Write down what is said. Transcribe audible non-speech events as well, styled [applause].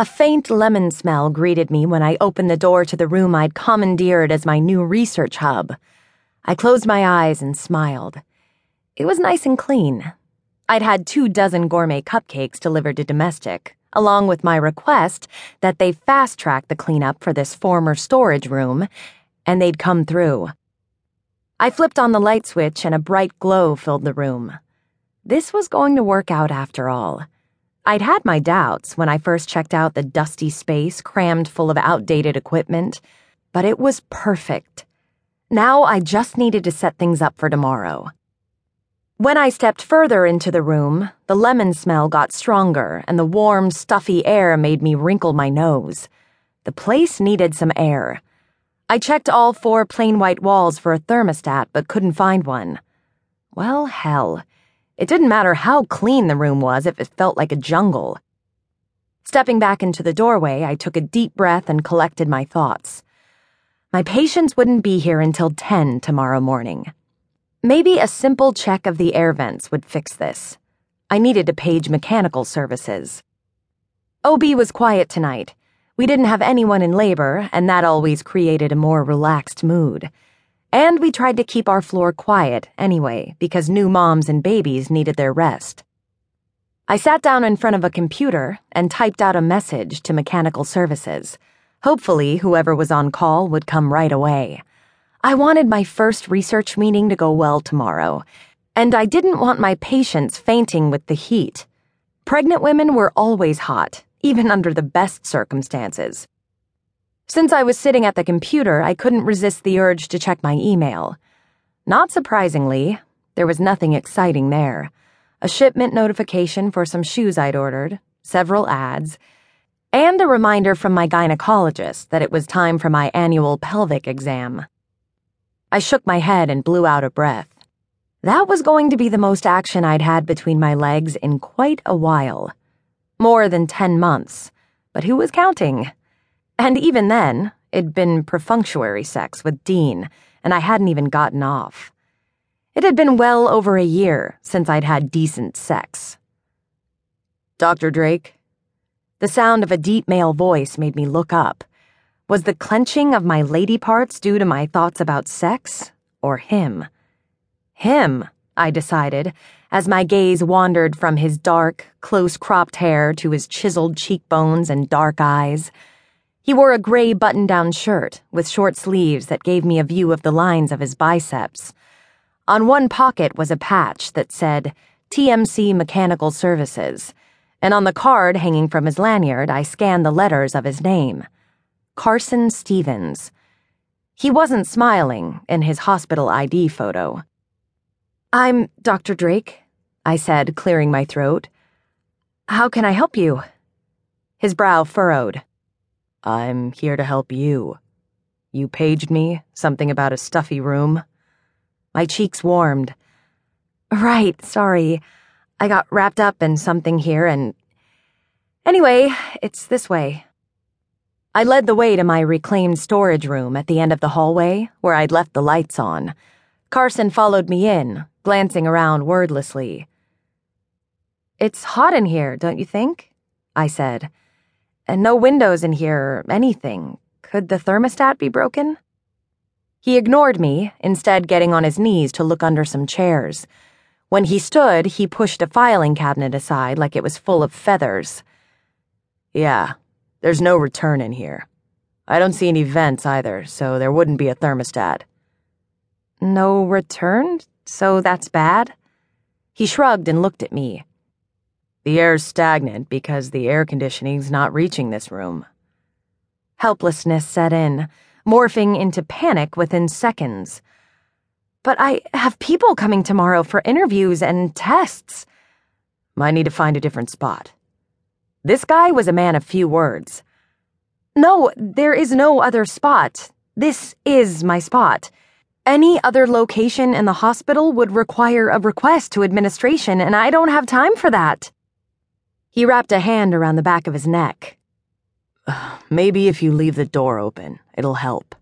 A faint lemon smell greeted me when I opened the door to the room I'd commandeered as my new research hub. I closed my eyes and smiled. It was nice and clean. I'd had two dozen gourmet cupcakes delivered to domestic, along with my request that they fast track the cleanup for this former storage room, and they'd come through. I flipped on the light switch and a bright glow filled the room. This was going to work out after all. I'd had my doubts when I first checked out the dusty space crammed full of outdated equipment, but it was perfect. Now I just needed to set things up for tomorrow. When I stepped further into the room, the lemon smell got stronger and the warm, stuffy air made me wrinkle my nose. The place needed some air. I checked all four plain white walls for a thermostat but couldn't find one. Well, hell. It didn't matter how clean the room was if it felt like a jungle. Stepping back into the doorway, I took a deep breath and collected my thoughts. My patients wouldn't be here until 10 tomorrow morning. Maybe a simple check of the air vents would fix this. I needed to page mechanical services. OB was quiet tonight. We didn't have anyone in labor, and that always created a more relaxed mood. And we tried to keep our floor quiet anyway, because new moms and babies needed their rest. I sat down in front of a computer and typed out a message to mechanical services. Hopefully, whoever was on call would come right away. I wanted my first research meeting to go well tomorrow, and I didn't want my patients fainting with the heat. Pregnant women were always hot, even under the best circumstances. Since I was sitting at the computer, I couldn't resist the urge to check my email. Not surprisingly, there was nothing exciting there. A shipment notification for some shoes I'd ordered, several ads, and a reminder from my gynecologist that it was time for my annual pelvic exam. I shook my head and blew out a breath. That was going to be the most action I'd had between my legs in quite a while. More than ten months, but who was counting? And even then, it'd been perfunctory sex with Dean, and I hadn't even gotten off. It had been well over a year since I'd had decent sex. Dr. Drake? The sound of a deep male voice made me look up. Was the clenching of my lady parts due to my thoughts about sex, or him? Him, I decided, as my gaze wandered from his dark, close cropped hair to his chiseled cheekbones and dark eyes. He wore a gray button down shirt with short sleeves that gave me a view of the lines of his biceps. On one pocket was a patch that said TMC Mechanical Services, and on the card hanging from his lanyard, I scanned the letters of his name Carson Stephens. He wasn't smiling in his hospital ID photo. I'm Dr. Drake, I said, clearing my throat. How can I help you? His brow furrowed. I'm here to help you. You paged me, something about a stuffy room. My cheeks warmed. Right, sorry. I got wrapped up in something here and. Anyway, it's this way. I led the way to my reclaimed storage room at the end of the hallway, where I'd left the lights on. Carson followed me in, glancing around wordlessly. It's hot in here, don't you think? I said and no windows in here anything. Could the thermostat be broken? He ignored me, instead, getting on his knees to look under some chairs. When he stood, he pushed a filing cabinet aside like it was full of feathers. Yeah, there's no return in here. I don't see any vents either, so there wouldn't be a thermostat. No return? So that's bad? He shrugged and looked at me. The air's stagnant because the air conditioning's not reaching this room. Helplessness set in, morphing into panic within seconds. But I have people coming tomorrow for interviews and tests. Might need to find a different spot. This guy was a man of few words. No, there is no other spot. This is my spot. Any other location in the hospital would require a request to administration, and I don't have time for that. He wrapped a hand around the back of his neck. [sighs] Maybe if you leave the door open, it'll help.